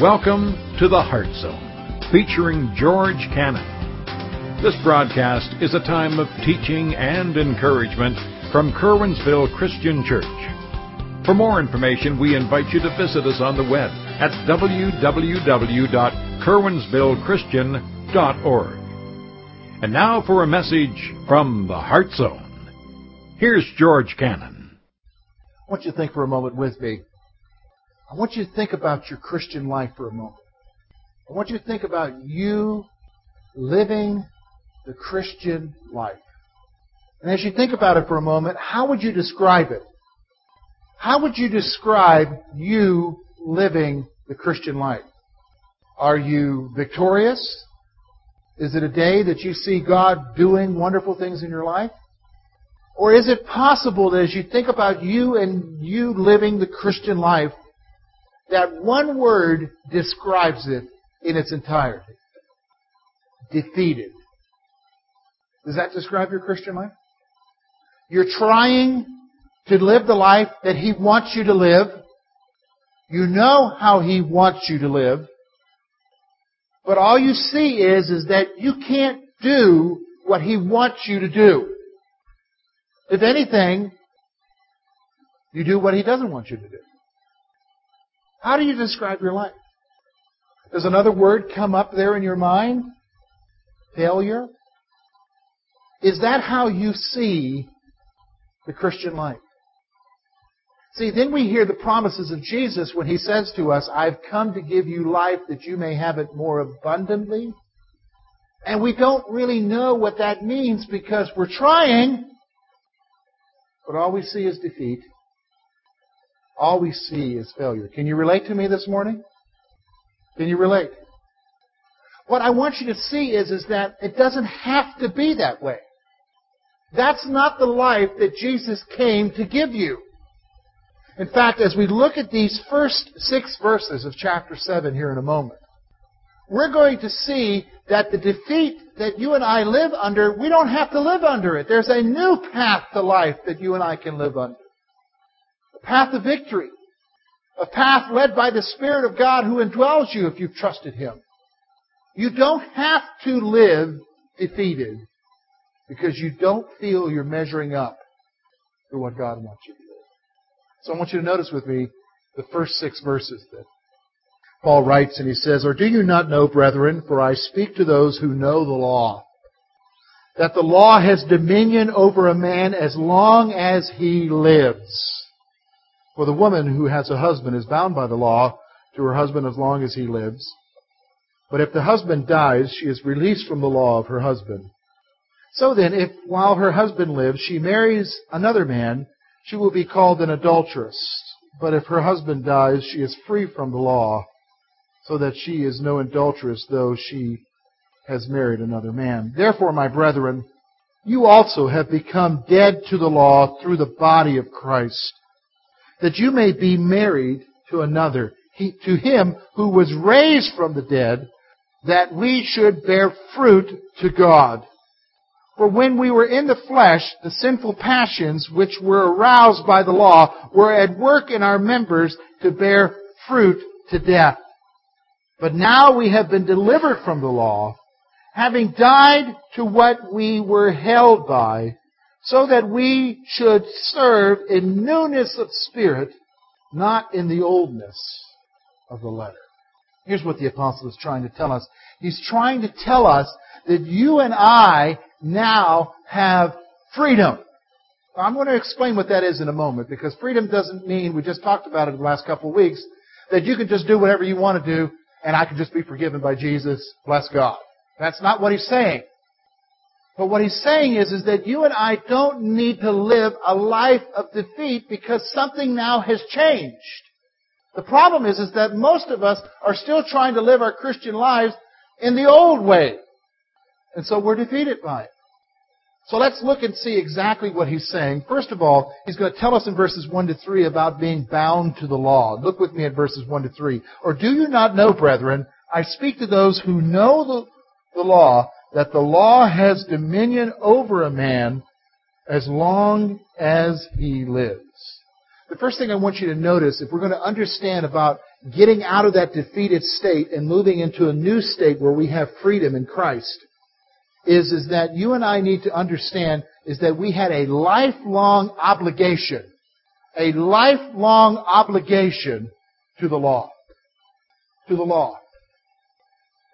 Welcome to the Heart Zone, featuring George Cannon. This broadcast is a time of teaching and encouragement from Curwensville Christian Church. For more information, we invite you to visit us on the web at www.curwensvillechristian.org. And now for a message from the Heart Zone. Here's George Cannon. I want you to think for a moment with me. I want you to think about your Christian life for a moment. I want you to think about you living the Christian life. And as you think about it for a moment, how would you describe it? How would you describe you living the Christian life? Are you victorious? Is it a day that you see God doing wonderful things in your life? Or is it possible that as you think about you and you living the Christian life, that one word describes it in its entirety? Defeated. Does that describe your Christian life? You're trying to live the life that He wants you to live. You know how He wants you to live. But all you see is, is that you can't do what He wants you to do. If anything, you do what He doesn't want you to do. How do you describe your life? Does another word come up there in your mind? Failure? Is that how you see the Christian life? See, then we hear the promises of Jesus when he says to us, I've come to give you life that you may have it more abundantly. And we don't really know what that means because we're trying, but all we see is defeat. All we see is failure. Can you relate to me this morning? Can you relate? What I want you to see is, is that it doesn't have to be that way. That's not the life that Jesus came to give you. In fact, as we look at these first six verses of chapter 7 here in a moment, we're going to see that the defeat that you and I live under, we don't have to live under it. There's a new path to life that you and I can live under. A path of victory. A path led by the Spirit of God who indwells you if you've trusted Him. You don't have to live defeated because you don't feel you're measuring up to what God wants you to do. So I want you to notice with me the first six verses that Paul writes, and he says, Or do you not know, brethren, for I speak to those who know the law, that the law has dominion over a man as long as he lives. For the woman who has a husband is bound by the law to her husband as long as he lives. But if the husband dies, she is released from the law of her husband. So then, if while her husband lives, she marries another man, she will be called an adulteress. But if her husband dies, she is free from the law, so that she is no adulteress, though she has married another man. Therefore, my brethren, you also have become dead to the law through the body of Christ, that you may be married to another, he, to him who was raised from the dead, that we should bear fruit to God. For when we were in the flesh, the sinful passions which were aroused by the law were at work in our members to bear fruit to death. But now we have been delivered from the law, having died to what we were held by, so that we should serve in newness of spirit, not in the oldness of the letter. Here's what the apostle is trying to tell us. He's trying to tell us that you and I now have freedom. I'm going to explain what that is in a moment because freedom doesn't mean, we just talked about it in the last couple of weeks, that you can just do whatever you want to do and I can just be forgiven by Jesus, bless God. That's not what he's saying. But what he's saying is, is that you and I don't need to live a life of defeat because something now has changed. The problem is, is that most of us are still trying to live our Christian lives in the old way. And so we're defeated by it. So let's look and see exactly what he's saying. First of all, he's going to tell us in verses 1 to 3 about being bound to the law. Look with me at verses 1 to 3. Or do you not know, brethren, I speak to those who know the, the law, that the law has dominion over a man as long as he lives. The first thing I want you to notice, if we're going to understand about getting out of that defeated state and moving into a new state where we have freedom in Christ, is, is that you and I need to understand is that we had a lifelong obligation, a lifelong obligation to the law. To the law.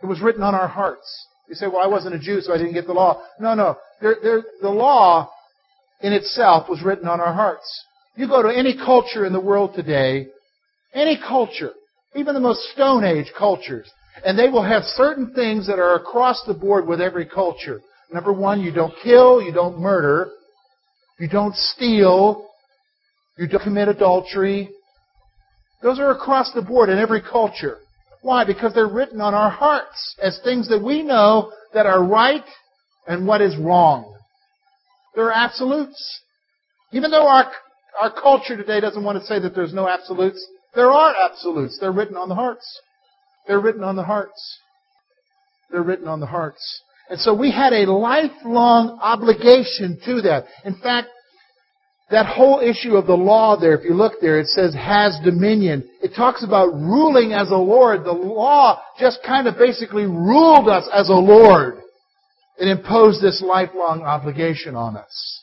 It was written on our hearts. You say, well, I wasn't a Jew, so I didn't get the law. No, no. The law in itself was written on our hearts. You go to any culture in the world today, any culture, even the most Stone Age cultures, and they will have certain things that are across the board with every culture. Number one, you don't kill, you don't murder, you don't steal, you don't commit adultery. Those are across the board in every culture. Why? Because they're written on our hearts as things that we know that are right and what is wrong. They're absolutes. Even though our, our culture today doesn't want to say that there's no absolutes, there are absolutes. They're written on the hearts. They're written on the hearts. They're written on the hearts. And so we had a lifelong obligation to that. In fact, that whole issue of the law there, if you look there, it says has dominion. It talks about ruling as a lord. The law just kind of basically ruled us as a lord. It imposed this lifelong obligation on us.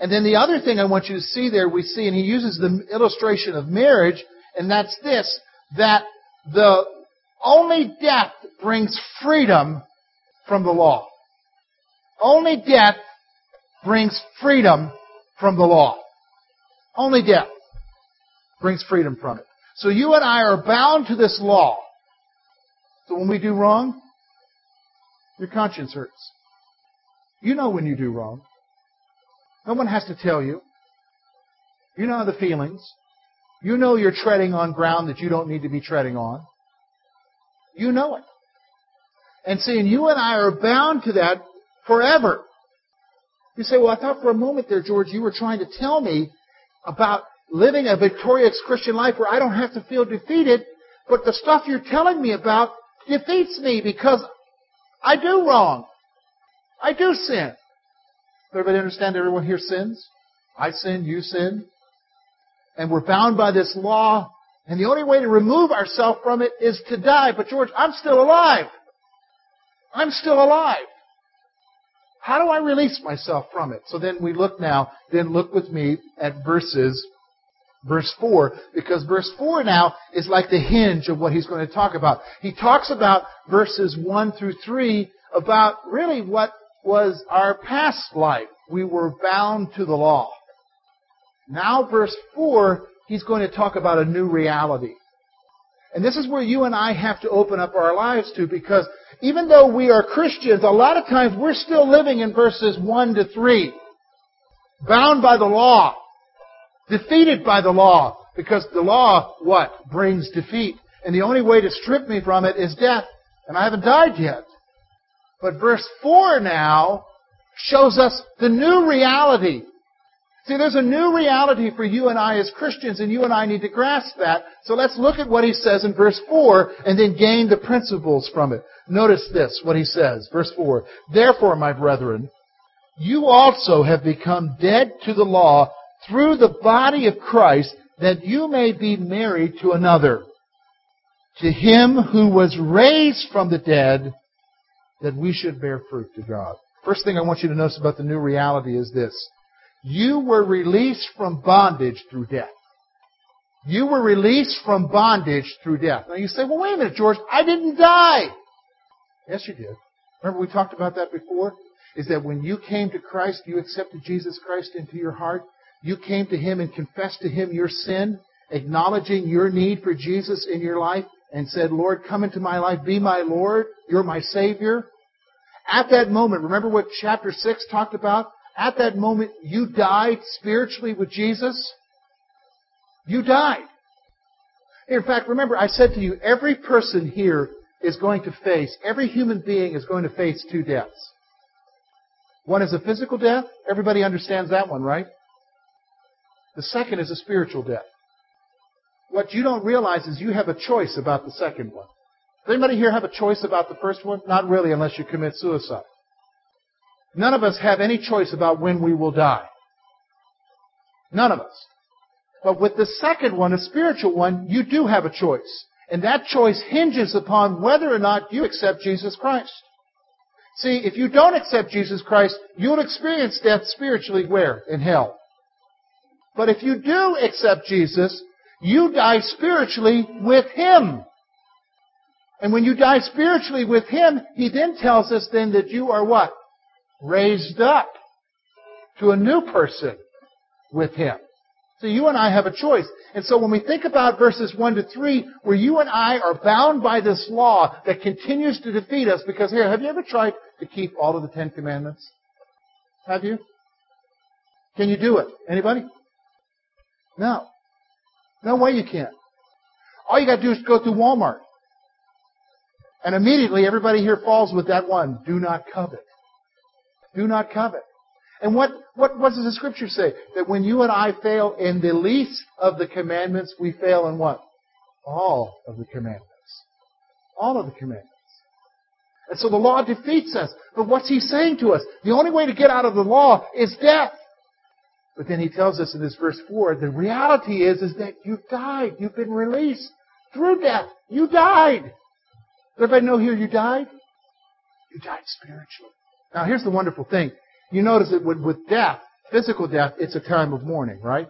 And then the other thing I want you to see there, we see, and he uses the illustration of marriage, and that's this, that the only death brings freedom from the law. Only death brings freedom from the law. Only death brings freedom from it. So you and I are bound to this law. So when we do wrong, your conscience hurts. You know when you do wrong. No one has to tell you. You know the feelings. You know you're treading on ground that you don't need to be treading on. You know it. And seeing you and I are bound to that forever. You say, well, I thought for a moment there, George, you were trying to tell me about living a victorious Christian life where I don't have to feel defeated, but the stuff you're telling me about defeats me because I do wrong. I do sin. Everybody understand everyone here sins? I sin, you sin. And we're bound by this law and the only way to remove ourselves from it is to die. But George, I'm still alive. I'm still alive. How do I release myself from it? So then we look now, then look with me at verses, verse 4, because verse 4 now is like the hinge of what he's going to talk about. He talks about verses 1 through 3 about really what was our past life. We were bound to the law. Now verse 4 he's going to talk about a new reality. And this is where you and I have to open up our lives to because even though we are Christians, a lot of times we're still living in verses 1 to 3. Bound by the law. Defeated by the law. Because the law, what? Brings defeat. And the only way to strip me from it is death. And I haven't died yet. But verse 4 now shows us the new reality See, there's a new reality for you and I as Christians, and you and I need to grasp that. So let's look at what he says in verse 4 and then gain the principles from it. Notice this, what he says. Verse 4. Therefore, my brethren, you also have become dead to the law through the body of Christ, that you may be married to another. To him who was raised from the dead, that we should bear fruit to God. First thing I want you to notice about the new reality is this. You were released from bondage through death. You were released from bondage through death. Now you say, well, wait a minute, George, I didn't die. Yes, you did. Remember we talked about that before? Is that when you came to Christ, you accepted Jesus Christ into your heart, you came to Him and confessed to Him your sin, acknowledging your need for Jesus in your life, and said, Lord, come into my life, be my Lord, you're my Savior. At that moment, remember what chapter 6 talked about? At that moment you died spiritually with Jesus, you died. In fact, remember, I said to you, every person here is going to face, every human being is going to face two deaths. One is a physical death. Everybody understands that one, right? The second is a spiritual death. What you don't realize is you have a choice about the second one. Does anybody here have a choice about the first one? Not really, unless you commit suicide. None of us have any choice about when we will die. None of us. But with the second one, a spiritual one, you do have a choice. And that choice hinges upon whether or not you accept Jesus Christ. See, if you don't accept Jesus Christ, you'll experience death spiritually where? In hell. But if you do accept Jesus, you die spiritually with Him. And when you die spiritually with Him, He then tells us then that you are what? Raised up to a new person with Him. So you and I have a choice. And so when we think about verses 1 to 3, where you and I are bound by this law that continues to defeat us, because here, have you ever tried to keep all of the Ten Commandments? Have you? Can you do it? Anybody? No. No way you can't. All you gotta do is go through Walmart. And immediately everybody here falls with that one. Do not covet. Do not covet. And what, what, what does the scripture say? That when you and I fail in the least of the commandments, we fail in what? All of the commandments. All of the commandments. And so the law defeats us. But what's he saying to us? The only way to get out of the law is death. But then he tells us in this verse 4, the reality is, is that you've died. You've been released through death. You died. Does everybody know here you died? You died spiritually. Now here's the wonderful thing. You notice that with, death, physical death, it's a time of mourning, right?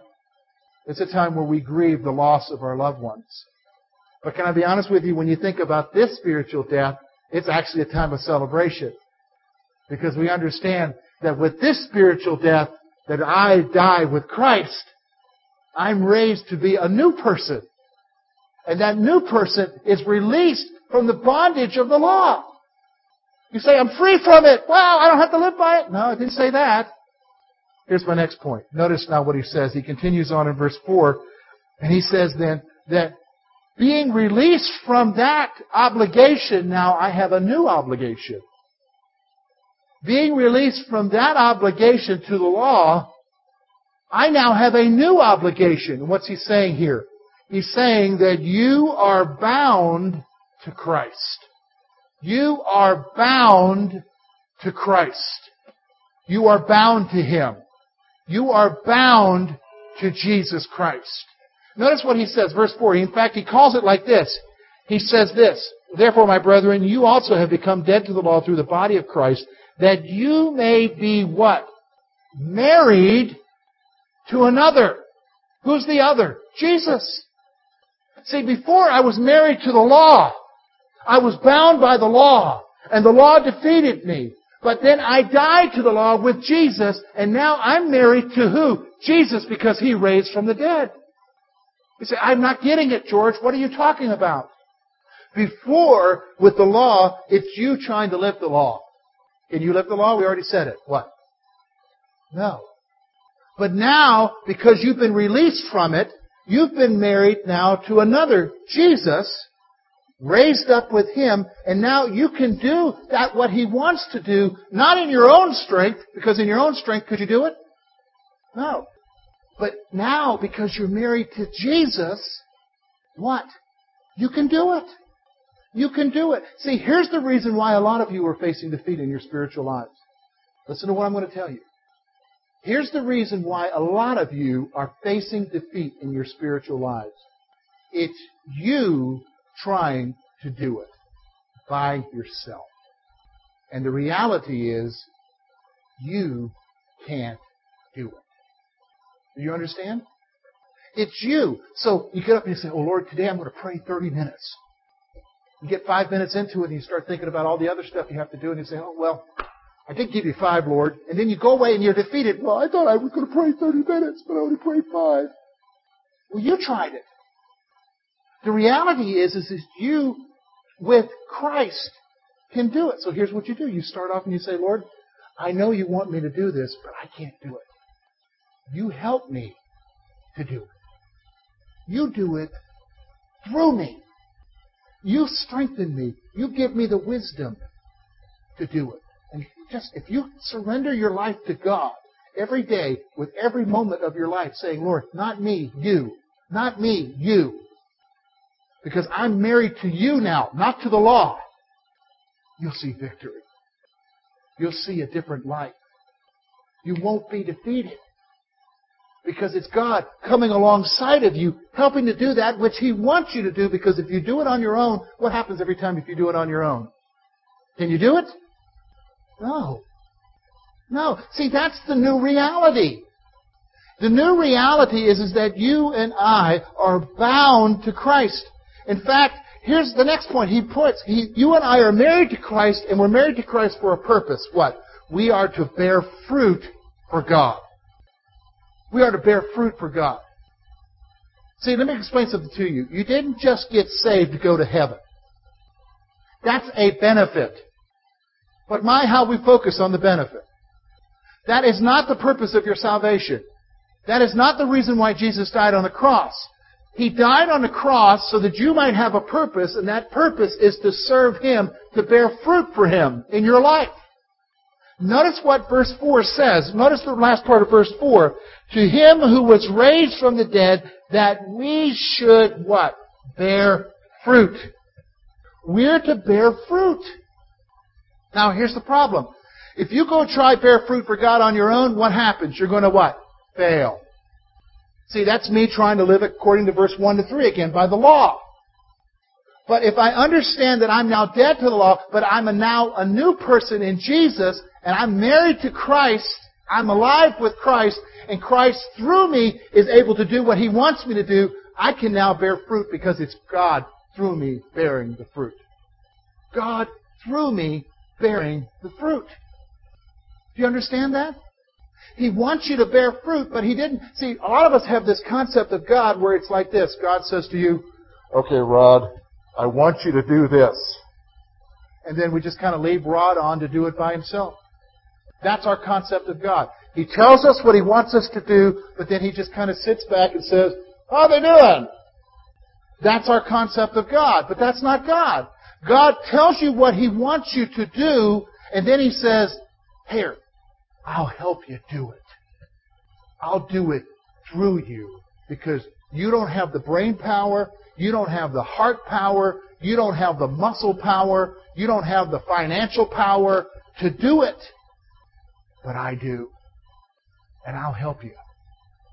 It's a time where we grieve the loss of our loved ones. But can I be honest with you, when you think about this spiritual death, it's actually a time of celebration. Because we understand that with this spiritual death, that I die with Christ, I'm raised to be a new person. And that new person is released from the bondage of the law. You say, I'm free from it. Wow, I don't have to live by it. No, I didn't say that. Here's my next point. Notice now what he says. He continues on in verse 4, and he says then that being released from that obligation, now I have a new obligation being released from that obligation to the law, I now have a new obligation. What's he saying here? He's saying that you are bound to Christ. You are bound to Christ. You are bound to Him. You are bound to Jesus Christ. Notice what he says, verse 4. In fact, he calls it like this. He says this, Therefore, my brethren, you also have become dead to the law through the body of Christ, that you may be what? Married to another. Who's the other? Jesus. See, before I was married to the law. I was bound by the law. And the law defeated me. But then I died to the law with Jesus, and now I'm married to who? Jesus, because He raised from the dead. You say, I'm not getting it, George. What are you talking about? Before, with the law, it's you trying to live the law. Can you live the law? We already said it. What? No. But now, because you've been released from it, you've been married now to another, Jesus, raised up with Him, and now you can do that what He wants to do, not in your own strength, because in your own strength, could you do it? No. But now, because you're married to Jesus, what? You can do it. You can do it. See, here's the reason why a lot of you are facing defeat in your spiritual lives. Listen to what I'm going to tell you. Here's the reason why a lot of you are facing defeat in your spiritual lives. It's you trying to do it by yourself. And the reality is, you can't do it. Do you understand? It's you. So you get up and you say, Oh Lord, today I'm going to pray 30 minutes. You get five minutes into it and you start thinking about all the other stuff you have to do and you say, oh, well, I did give you five, Lord. And then you go away and you're defeated. Well, I thought I was going to pray 30 minutes, but I only prayed five. Well, you tried it. The reality is, is that you, with Christ, can do it. So here's what you do. You start off and you say, Lord, I know you want me to do this, but I can't do it. You help me to do it. You do it through me. You strengthen me. You give me the wisdom to do it. And just if you surrender your life to God every day with every moment of your life saying, Lord, not me, you. Not me, you. Because I'm married to you now, not to the law. You'll see victory. You'll see a different light. You won't be defeated. Because it's God coming alongside of you, helping to do that which He wants you to do. Because if you do it on your own, what happens every time if you do it on your own? Can you do it? No. No. See, that's the new reality. The new reality is, is that you and I are bound to Christ. In fact, here's the next point he puts. He, you and I are married to Christ, and we're married to Christ for a purpose. What? We are to bear fruit for God. We are to bear fruit for God. See, let me explain something to you. You didn't just get saved to go to heaven. That's a benefit. But my, how we focus on the benefit. That is not the purpose of your salvation. That is not the reason why Jesus died on the cross. He died on the cross so that you might have a purpose, and that purpose is to serve Him, to bear fruit for Him in your life. Notice what verse 4 says. Notice the last part of verse 4. To Him who was raised from the dead, that we should what? Bear fruit. We're to bear fruit. Now here's the problem. If you go try bear fruit for God on your own, what happens? You're going to what? Fail. See, that's me trying to live according to verse 1 to 3 again, by the law. But if I understand that I'm now dead to the law, but I'm a now a new person in Jesus, and I'm married to Christ, I'm alive with Christ, and Christ through me is able to do what He wants me to do, I can now bear fruit because it's God through me bearing the fruit. God through me bearing the fruit. Do you understand that? He wants you to bear fruit, but He didn't. See, a lot of us have this concept of God where it's like this God says to you, Okay, Rod, I want you to do this. And then we just kind of leave Rod on to do it by himself. That's our concept of God. He tells us what He wants us to do, but then He just kind of sits back and says, How are they doing? That's our concept of God, but that's not God. God tells you what He wants you to do, and then He says, Here, I'll help you do it. I'll do it through you because you don't have the brain power, you don't have the heart power, you don't have the muscle power, you don't have the financial power to do it. But I do. And I'll help you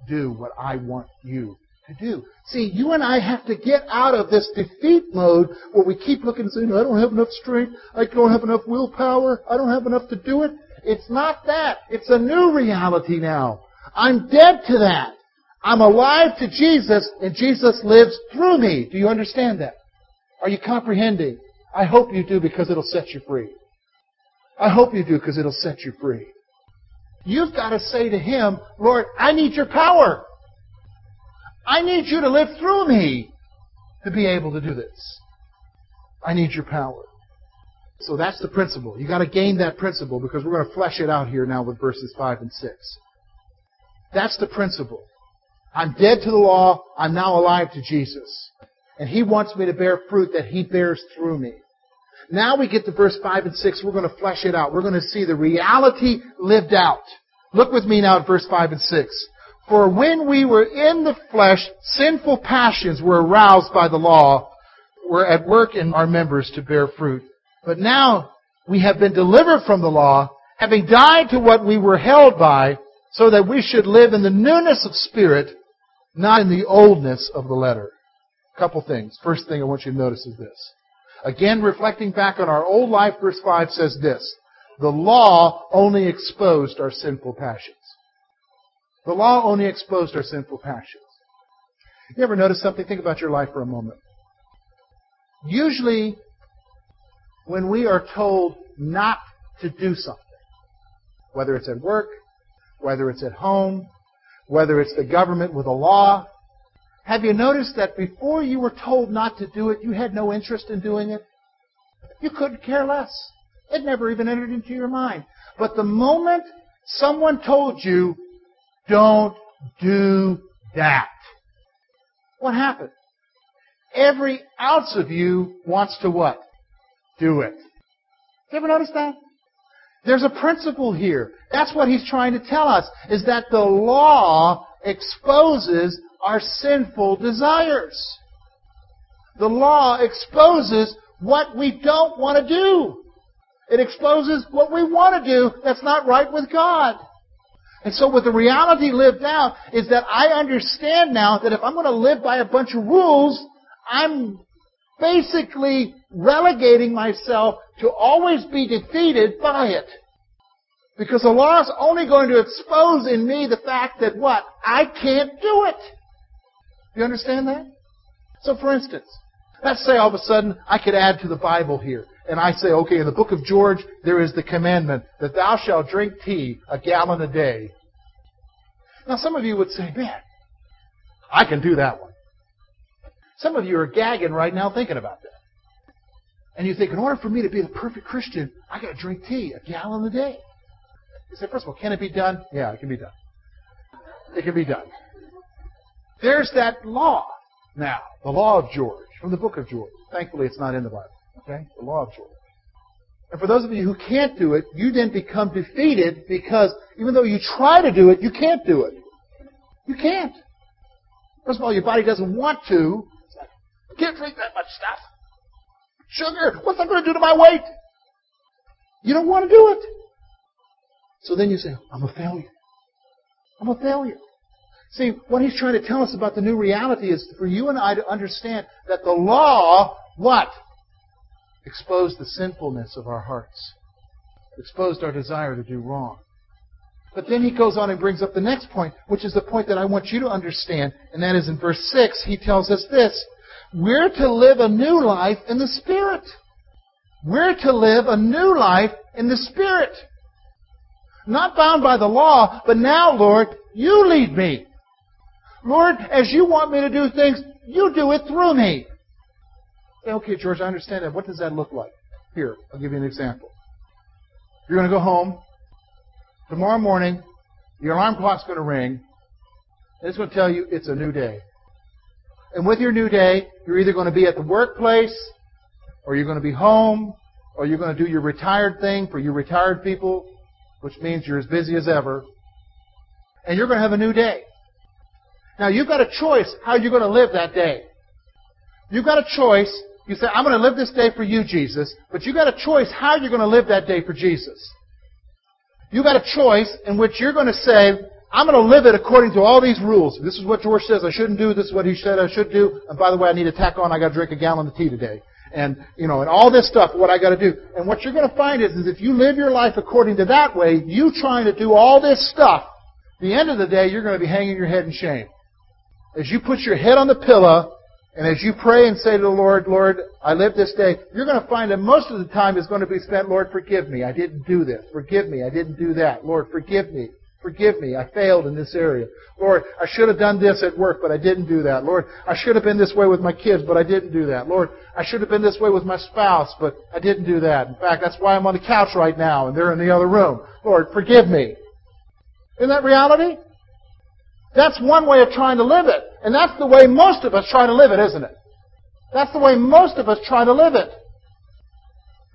do what I want you to do. See, you and I have to get out of this defeat mode where we keep looking and saying, I don't have enough strength, I don't have enough willpower, I don't have enough to do it. It's not that. It's a new reality now. I'm dead to that. I'm alive to Jesus, and Jesus lives through me. Do you understand that? Are you comprehending? I hope you do because it'll set you free. I hope you do because it'll set you free. You've got to say to Him, Lord, I need your power. I need you to live through me to be able to do this. I need your power. So that's the principle. You've got to gain that principle because we're going to flesh it out here now with verses 5 and 6. That's the principle. I'm dead to the law. I'm now alive to Jesus. And He wants me to bear fruit that He bears through me. Now we get to verse 5 and 6. We're going to flesh it out. We're going to see the reality lived out. Look with me now at verse 5 and 6. For when we were in the flesh, sinful passions were aroused by the law, were at work in our members to bear fruit. But now we have been delivered from the law, having died to what we were held by, so that we should live in the newness of spirit, not in the oldness of the letter. A couple things. First thing I want you to notice is this. Again, reflecting back on our old life, verse 5 says this The law only exposed our sinful passions. The law only exposed our sinful passions. You ever notice something? Think about your life for a moment. Usually, when we are told not to do something, whether it's at work, whether it's at home, whether it's the government with a law, have you noticed that before you were told not to do it, you had no interest in doing it? You couldn't care less. It never even entered into your mind. But the moment someone told you, don't do that, what happened? Every ounce of you wants to what? Do it. You ever notice that? There's a principle here. That's what he's trying to tell us, is that the law exposes our sinful desires. The law exposes what we don't want to do. It exposes what we want to do that's not right with God. And so with the reality lived out is that I understand now that if I'm going to live by a bunch of rules, I'm basically relegating myself to always be defeated by it. Because the law is only going to expose in me the fact that what? I can't do it. Do you understand that? So for instance, let's say all of a sudden I could add to the Bible here. And I say, okay, in the book of George, there is the commandment that thou shalt drink tea a gallon a day. Now some of you would say, man, I can do that one. Some of you are gagging right now thinking about that. And you think, in order for me to be the perfect Christian, I got to drink tea a gallon a day. You say, first of all, can it be done? Yeah, it can be done. It can be done. There's that law now, the law of George, from the book of George. Thankfully, it's not in the Bible. Okay? The law of George. And for those of you who can't do it, you then become defeated because even though you try to do it, you can't do it. You can't. First of all, your body doesn't want to. I can't drink that much stuff. Sugar, what's that going to do to my weight? You don't want to do it. So then you say, I'm a failure. I'm a failure. See, what he's trying to tell us about the new reality is for you and I to understand that the law, what? Exposed the sinfulness of our hearts. Exposed our desire to do wrong. But then he goes on and brings up the next point, which is the point that I want you to understand, and that is in verse 6, he tells us this. We're to live a new life in the Spirit. We're to live a new life in the Spirit. Not bound by the law, but now, Lord, you lead me. Lord, as you want me to do things, you do it through me. Okay, George, I understand that. What does that look like? Here, I'll give you an example. You're going to go home. Tomorrow morning, your alarm clock's going to ring. And it's going to tell you it's a new day. And with your new day, you're either going to be at the workplace, or you're going to be home, or you're going to do your retired thing for your retired people, which means you're as busy as ever. And you're going to have a new day. Now you've got a choice how you're going to live that day. You've got a choice. You say, I'm going to live this day for you, Jesus. But you've got a choice how you're going to live that day for Jesus. You've got a choice in which you're going to say, I'm going to live it according to all these rules. This is what George says I shouldn't do. This is what he said I should do. And by the way, I need to tack on. I got to drink a gallon of tea today. And, you know, and all this stuff, what I got to do. And what you're going to find is, is if you live your life according to that way, you trying to do all this stuff, the end of the day, you're going to be hanging your head in shame. As you put your head on the pillow, and as you pray and say to the Lord, Lord, I live this day, you're going to find that most of the time is going to be spent, Lord, forgive me. I didn't do this. Forgive me. I didn't do that. Lord, forgive me. Forgive me. I failed in this area. Lord, I should have done this at work, but I didn't do that. Lord, I should have been this way with my kids, but I didn't do that. Lord, I should have been this way with my spouse, but I didn't do that. In fact, that's why I'm on the couch right now and they're in the other room. Lord, forgive me. Isn't that reality? That's one way of trying to live it. And that's the way most of us try to live it, isn't it? That's the way most of us try to live it.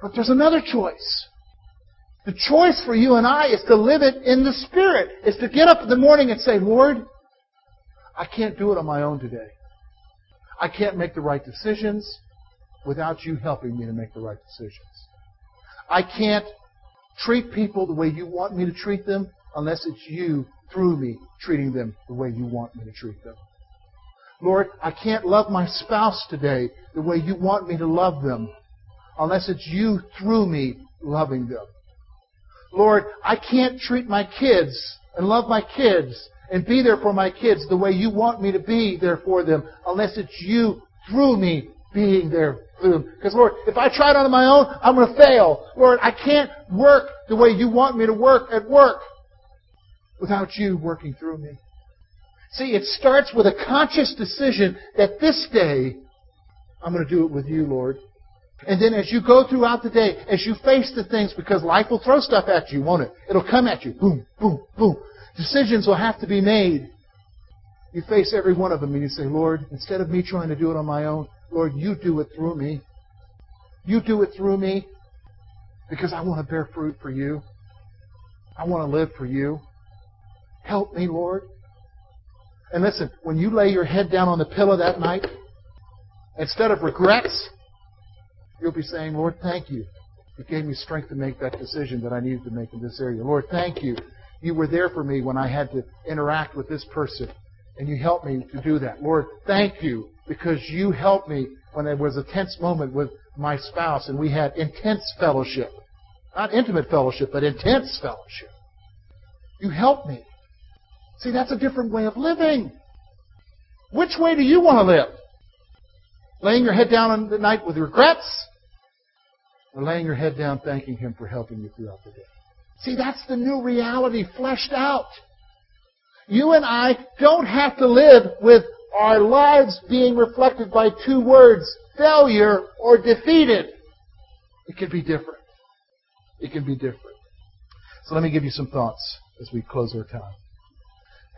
But there's another choice. The choice for you and I is to live it in the Spirit. Is to get up in the morning and say, Lord, I can't do it on my own today. I can't make the right decisions without you helping me to make the right decisions. I can't treat people the way you want me to treat them unless it's you through me treating them the way you want me to treat them. Lord, I can't love my spouse today the way you want me to love them unless it's you through me loving them. Lord, I can't treat my kids and love my kids and be there for my kids the way you want me to be there for them unless it's you through me being there for them. Because Lord, if I try it on my own, I'm going to fail. Lord, I can't work the way you want me to work at work without you working through me. See, it starts with a conscious decision that this day I'm going to do it with you, Lord. And then as you go throughout the day, as you face the things, because life will throw stuff at you, won't it? It'll come at you. Boom, boom, boom. Decisions will have to be made. You face every one of them and you say, Lord, instead of me trying to do it on my own, Lord, you do it through me. You do it through me because I want to bear fruit for you. I want to live for you. Help me, Lord. And listen, when you lay your head down on the pillow that night, instead of regrets, you'll be saying, Lord, thank you. You gave me strength to make that decision that I needed to make in this area. Lord, thank you you were there for me when I had to interact with this person. And you helped me to do that. Lord, thank you because you helped me when there was a tense moment with my spouse and we had intense fellowship. Not intimate fellowship, but intense fellowship. You helped me. See, that's a different way of living. Which way do you want to live? Laying your head down the night with regrets? Or laying your head down thanking Him for helping you throughout the day? See, that's the new reality fleshed out. You and I don't have to live with our lives being reflected by two words, failure or defeated. It can be different. It can be different. So let me give you some thoughts as we close our time.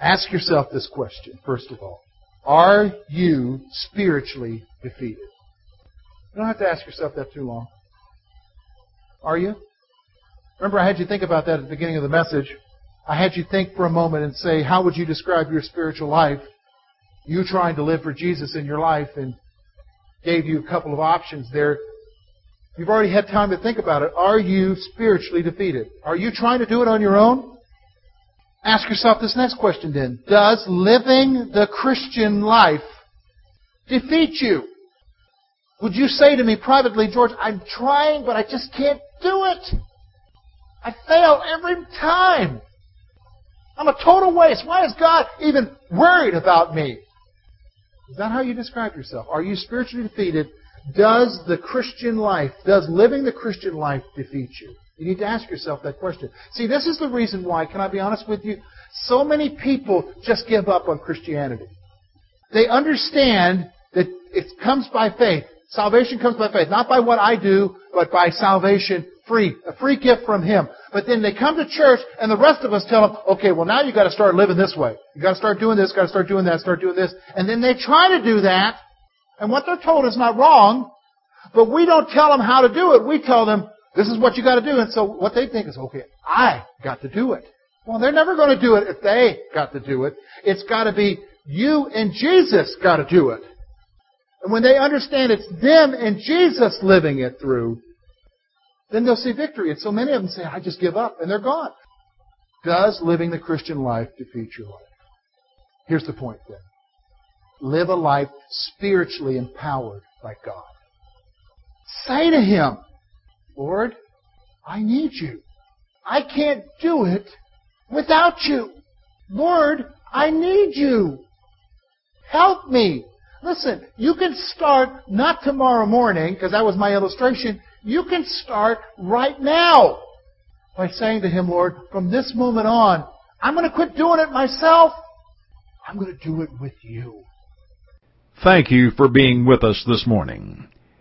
Ask yourself this question, first of all. Are you spiritually defeated? You don't have to ask yourself that too long. Are you? Remember, I had you think about that at the beginning of the message. I had you think for a moment and say, how would you describe your spiritual life? You trying to live for Jesus in your life and gave you a couple of options there. You've already had time to think about it. Are you spiritually defeated? Are you trying to do it on your own? Ask yourself this next question then. Does living the Christian life defeat you? Would you say to me privately, George, I'm trying, but I just can't do it. I fail every time. I'm a total waste. Why is God even worried about me? Is that how you describe yourself? Are you spiritually defeated? Does the Christian life, does living the Christian life defeat you? You need to ask yourself that question. See, this is the reason why, can I be honest with you? So many people just give up on Christianity. They understand that it comes by faith. Salvation comes by faith. Not by what I do, but by salvation free. A free gift from Him. But then they come to church and the rest of us tell them, okay, well now you gotta start living this way. You gotta start doing this, gotta start doing that, start doing this. And then they try to do that. And what they're told is not wrong. But we don't tell them how to do it. We tell them, this is what you got to do. And so what they think is, okay, I got to do it. Well, they're never going to do it if they got to do it. It's got to be you and Jesus got to do it. And when they understand it's them and Jesus living it through, then they'll see victory. And so many of them say, I just give up, and they're gone. Does living the Christian life defeat your life? Here's the point then. Live a life spiritually empowered by God. Say to Him, Lord, I need you. I can't do it without you. Lord, I need you. Help me. Listen, you can start not tomorrow morning, because that was my illustration. You can start right now by saying to Him, Lord, from this moment on, I'm going to quit doing it myself. I'm going to do it with you. Thank you for being with us this morning.